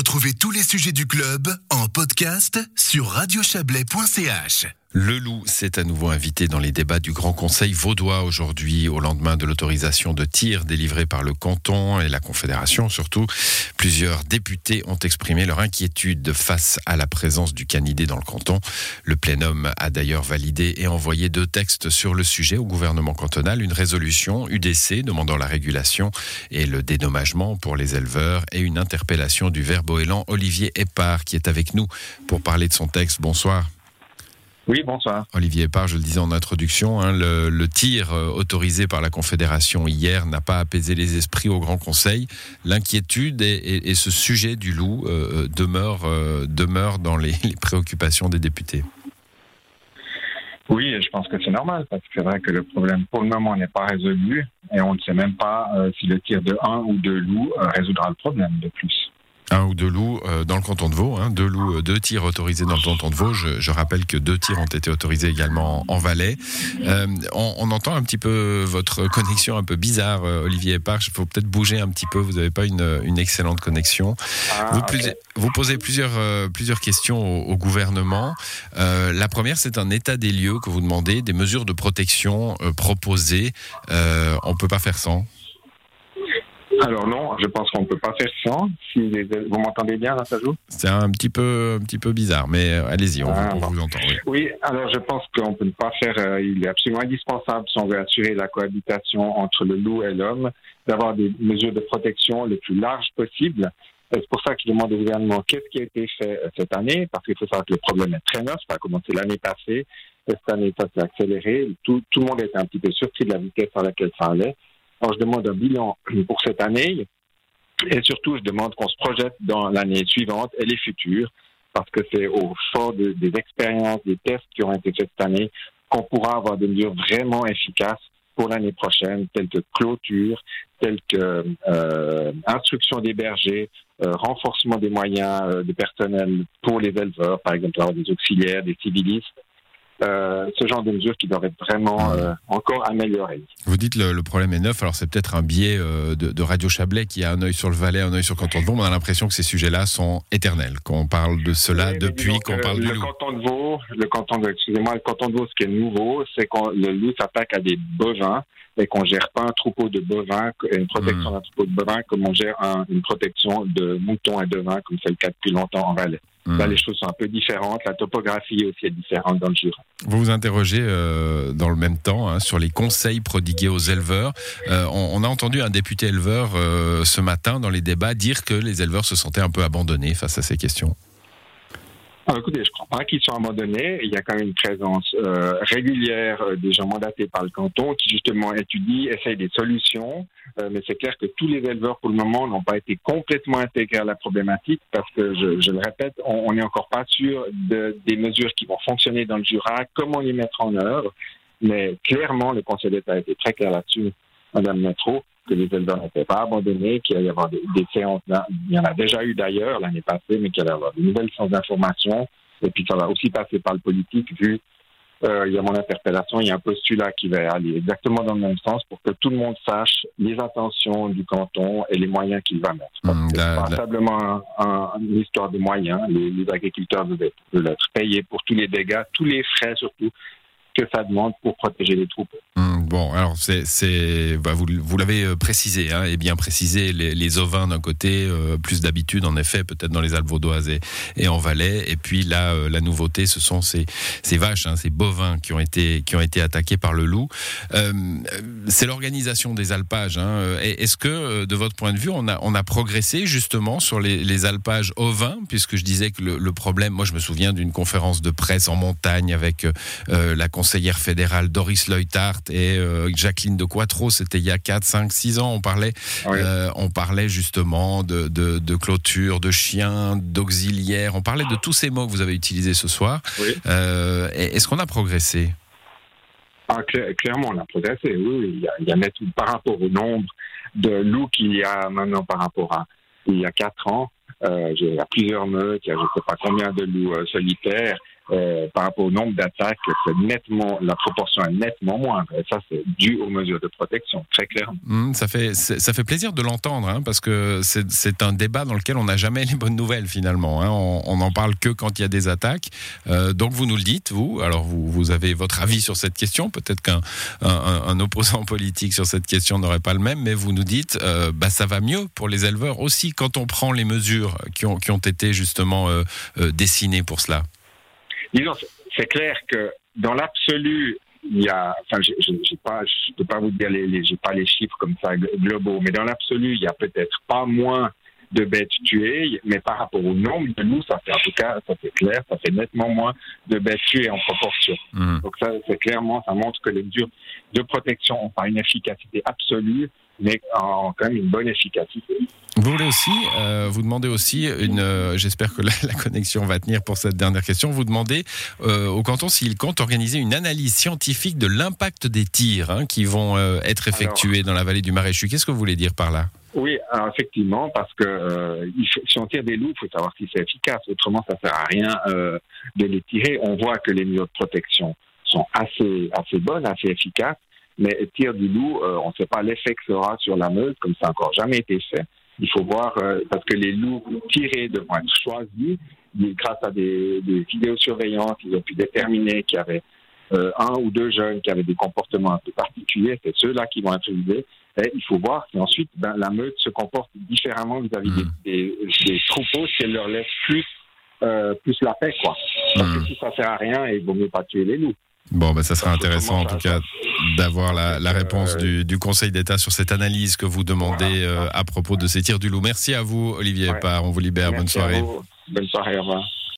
Retrouvez tous les sujets du club en podcast sur radiochablais.ch. Le loup s'est à nouveau invité dans les débats du Grand Conseil vaudois aujourd'hui, au lendemain de l'autorisation de tir délivrée par le canton et la Confédération surtout. Plusieurs députés ont exprimé leur inquiétude face à la présence du canidé dans le canton. Le plénum a d'ailleurs validé et envoyé deux textes sur le sujet au gouvernement cantonal, une résolution UDC demandant la régulation et le dédommagement pour les éleveurs et une interpellation du verboélan Olivier Épard qui est avec nous pour parler de son texte. Bonsoir. Oui, bonsoir. Olivier Epard, je le disais en introduction, hein, le, tir euh, autorisé par la Confédération hier n'a pas apaisé les esprits au Grand Conseil. L'inquiétude et, ce sujet du loup euh, euh, demeure, demeure dans les, préoccupations des députés. Oui, je pense que c'est normal parce que c'est vrai que le problème pour le moment n'est pas résolu et on ne sait même pas si le tir de un ou deux loups résoudra le problème de plus un ou deux loups euh, dans le canton de Vaud. Hein, deux loups, euh, deux tirs autorisés dans le canton de Vaud. Je, rappelle que deux tirs ont été autorisés également en, Valais. Euh, on, entend un petit peu votre connexion un peu bizarre, Olivier Parche. Il faut peut-être bouger un petit peu. Vous n'avez pas une, excellente connexion. Ah, vous, posez plusieurs, plusieurs questions au, gouvernement. la première, c'est un état des lieux que vous demandez, des mesures de protection proposées. on ne peut pas faire sans. Alors non, je pense qu'on ne peut pas faire sans. Si vous m'entendez bien, là, ça joue C'est un petit peu, un petit peu bizarre, mais euh, allez-y, on, ah, vous entend. Oui. alors je pense qu'on ne peut pas faire. Euh, il est absolument indispensable si on veut assurer la cohabitation entre le loup et l'homme, d'avoir des mesures de protection les plus larges possibles. C'est pour ça que je demande au gouvernement qu'est-ce qui a été fait euh, cette année, parce qu'il faut savoir que le problème est très neuf. Ça a commencé l'année passée. Cette année, ça s'est accéléré. Tout, tout le monde était un petit peu surpris de la vitesse à laquelle ça allait. Alors, je demande un bilan pour cette année et surtout, je demande qu'on se projette dans l'année suivante et les futures parce que c'est au fond des expériences, des tests qui ont été faits cette année qu'on pourra avoir des mesures vraiment efficaces pour l'année prochaine, telles que clôture, telles que euh, instruction des bergers, euh, renforcement des moyens euh, de personnel pour les éleveurs, par exemple des auxiliaires, des civilistes, euh, ce genre de mesures qui doivent être vraiment euh, encore améliorées. Vous dites le, le problème est neuf, alors c'est peut-être un biais euh, de, de, Radio Chablais qui a un œil sur le Valais, un œil sur le canton de Vaud, mais on a l'impression que ces sujets-là sont éternels, qu'on parle de cela depuis qu'on parle du le Canton de Vaud, le canton de, excusez-moi, le canton de Vaud, ce qui est nouveau, c'est que le loup s'attaque à des bovins et qu'on gère pas un troupeau de bovins, une protection hmm. d'un troupeau de bovins comme on gère une protection de moutons et de vins, comme c'est le cas depuis longtemps en Valais. Là, hmm. les choses sont un peu différentes. La topographie aussi est différente dans le Jura. Vous vous interrogez euh, dans le même temps hein, sur les conseils prodigués aux éleveurs. Euh, on, a entendu un député éleveur euh, ce matin dans les débats dire que les éleveurs se sentaient un peu abandonnés face à ces questions. Ah, écoutez, je crois pas qu'ils soient abandonnés. Il y a quand même une présence euh, régulière euh, des gens mandatés par le canton qui justement étudient, essayent des solutions. Euh, mais c'est clair que tous les éleveurs pour le moment n'ont pas été complètement intégrés à la problématique parce que, je, je le répète, on n'est encore pas sûr de, des mesures qui vont fonctionner dans le Jura, comment les mettre en œuvre. Mais clairement, le Conseil d'État a été très clair là-dessus, Madame Métro que les éleveurs n'étaient pas abandonnés, qu'il allait y avoir des, séances, il y en a déjà eu d'ailleurs l'année passée, mais qu'il allait y avoir de nouvelles séances d'information, et puis ça va aussi passer par le politique, vu euh, il y a mon interpellation, il y a un postulat qui va aller exactement dans le même sens pour que tout le monde sache les intentions du canton et les moyens qu'il va mettre. Mmh, c'est pas simplement une histoire de moyens. Les, agriculteurs doivent être payés pour tous les dégâts, tous les frais surtout que ça demande pour protéger les troupeaux. Hum, bon, alors c'est, bah, vous, vous l'avez euh, précisé, hein, et bien précisé, les, ovins d'un côté, euh, plus d'habitude en effet, peut-être dans les Alpes vaudoises et, en Valais, et puis là, euh, la nouveauté, ce sont ces, ces vaches, hein, ces bovins qui ont été qui ont été attaqués par le loup. c'est l'organisation des alpages. Hein. Est-ce que, de votre point de vue, on a on a progressé justement sur les, alpages ovins, puisque je disais que le, le, problème, moi je me souviens d'une conférence de presse en montagne avec la conseillère fédérale Doris Leutart et euh, Jacqueline de Quattro, c'était il y a 4, 5, 6 ans, on parlait, euh, on parlait justement de, de, clôture, de chiens, d'auxiliaires, on parlait de tous ces mots que vous avez utilisés ce soir. Euh, est-ce qu'on a progressé? Ah, Clairement, on a progressé, oui. Il y a, par rapport au nombre de loups qu'il y a maintenant par rapport à il y a 4 ans, il y a plusieurs meutes, il y a je ne sais pas combien de loups solitaires euh, par rapport au nombre d'attaques, nettement, la proportion est nettement moindre. Et ça, c'est dû aux mesures de protection, très clairement. Mmh, ça, fait, ça fait plaisir de l'entendre, hein, parce que c'est un débat dans lequel on n'a jamais les bonnes nouvelles finalement. Hein. On n'en parle que quand il y a des attaques. Euh, donc vous nous le dites, vous. Alors vous, vous avez votre avis sur cette question. Peut-être qu'un un, opposant politique sur cette question n'aurait pas le même, mais vous nous dites, euh, bah, ça va mieux pour les éleveurs aussi quand on prend les mesures qui ont, qui ont été justement dessinées pour cela. Disons, c'est clair que dans l'absolu, il y a, enfin, je pas, je peux pas vous dire les, j'ai pas les chiffres comme ça globaux, mais dans l'absolu, il y a peut-être pas moins de bêtes tuées, mais par rapport au nombre de loups, ça fait en tout cas, ça fait clair, ça fait nettement moins de bêtes tuées en proportion. Mmh. Donc ça, c'est clairement, ça montre que les mesures de protection ont pas une efficacité absolue, mais ont quand même une bonne efficacité. Vous voulez aussi, euh, vous demandez aussi une, euh, j'espère que la, connexion va tenir pour cette dernière question. Vous demandez euh, au canton s'il compte organiser une analyse scientifique de l'impact des tirs hein, qui vont être effectués dans la vallée du Maréchus. Qu'est-ce que vous voulez dire par là? Oui, effectivement, parce que si on tire des loups, il faut savoir si c'est efficace. Autrement, ça sert à rien de les tirer. On voit que les mesures de protection sont assez assez bonnes, assez efficaces. Mais tir du loup, on ne sait pas l'effet que ça aura sur la meute, comme ça n'a encore jamais été fait. Il faut voir, euh, parce que les loups tirés devront être choisis. Grâce à des, des vidéosurveillances, ils ont pu déterminer qu'il y avait euh, un ou deux jeunes qui avaient des comportements un peu particuliers. C'est ceux-là qui vont être utilisés. Et il faut voir si ensuite ben, la meute se comporte différemment vis-à-vis mmh. des, des, troupeaux si elle leur laisse plus, euh, plus la paix. Quoi. Parce que mmh. si ça sert à rien, il vaut mieux pas tuer les loups. Bon, ben, ça sera intéressant en tout cas d'avoir la, réponse du, Conseil d'État sur cette analyse que vous demandez euh, à propos de ces tirs du loup. Merci à vous, Olivier Parr. On vous libère. Bonne soirée. Bonne soirée. Au revoir.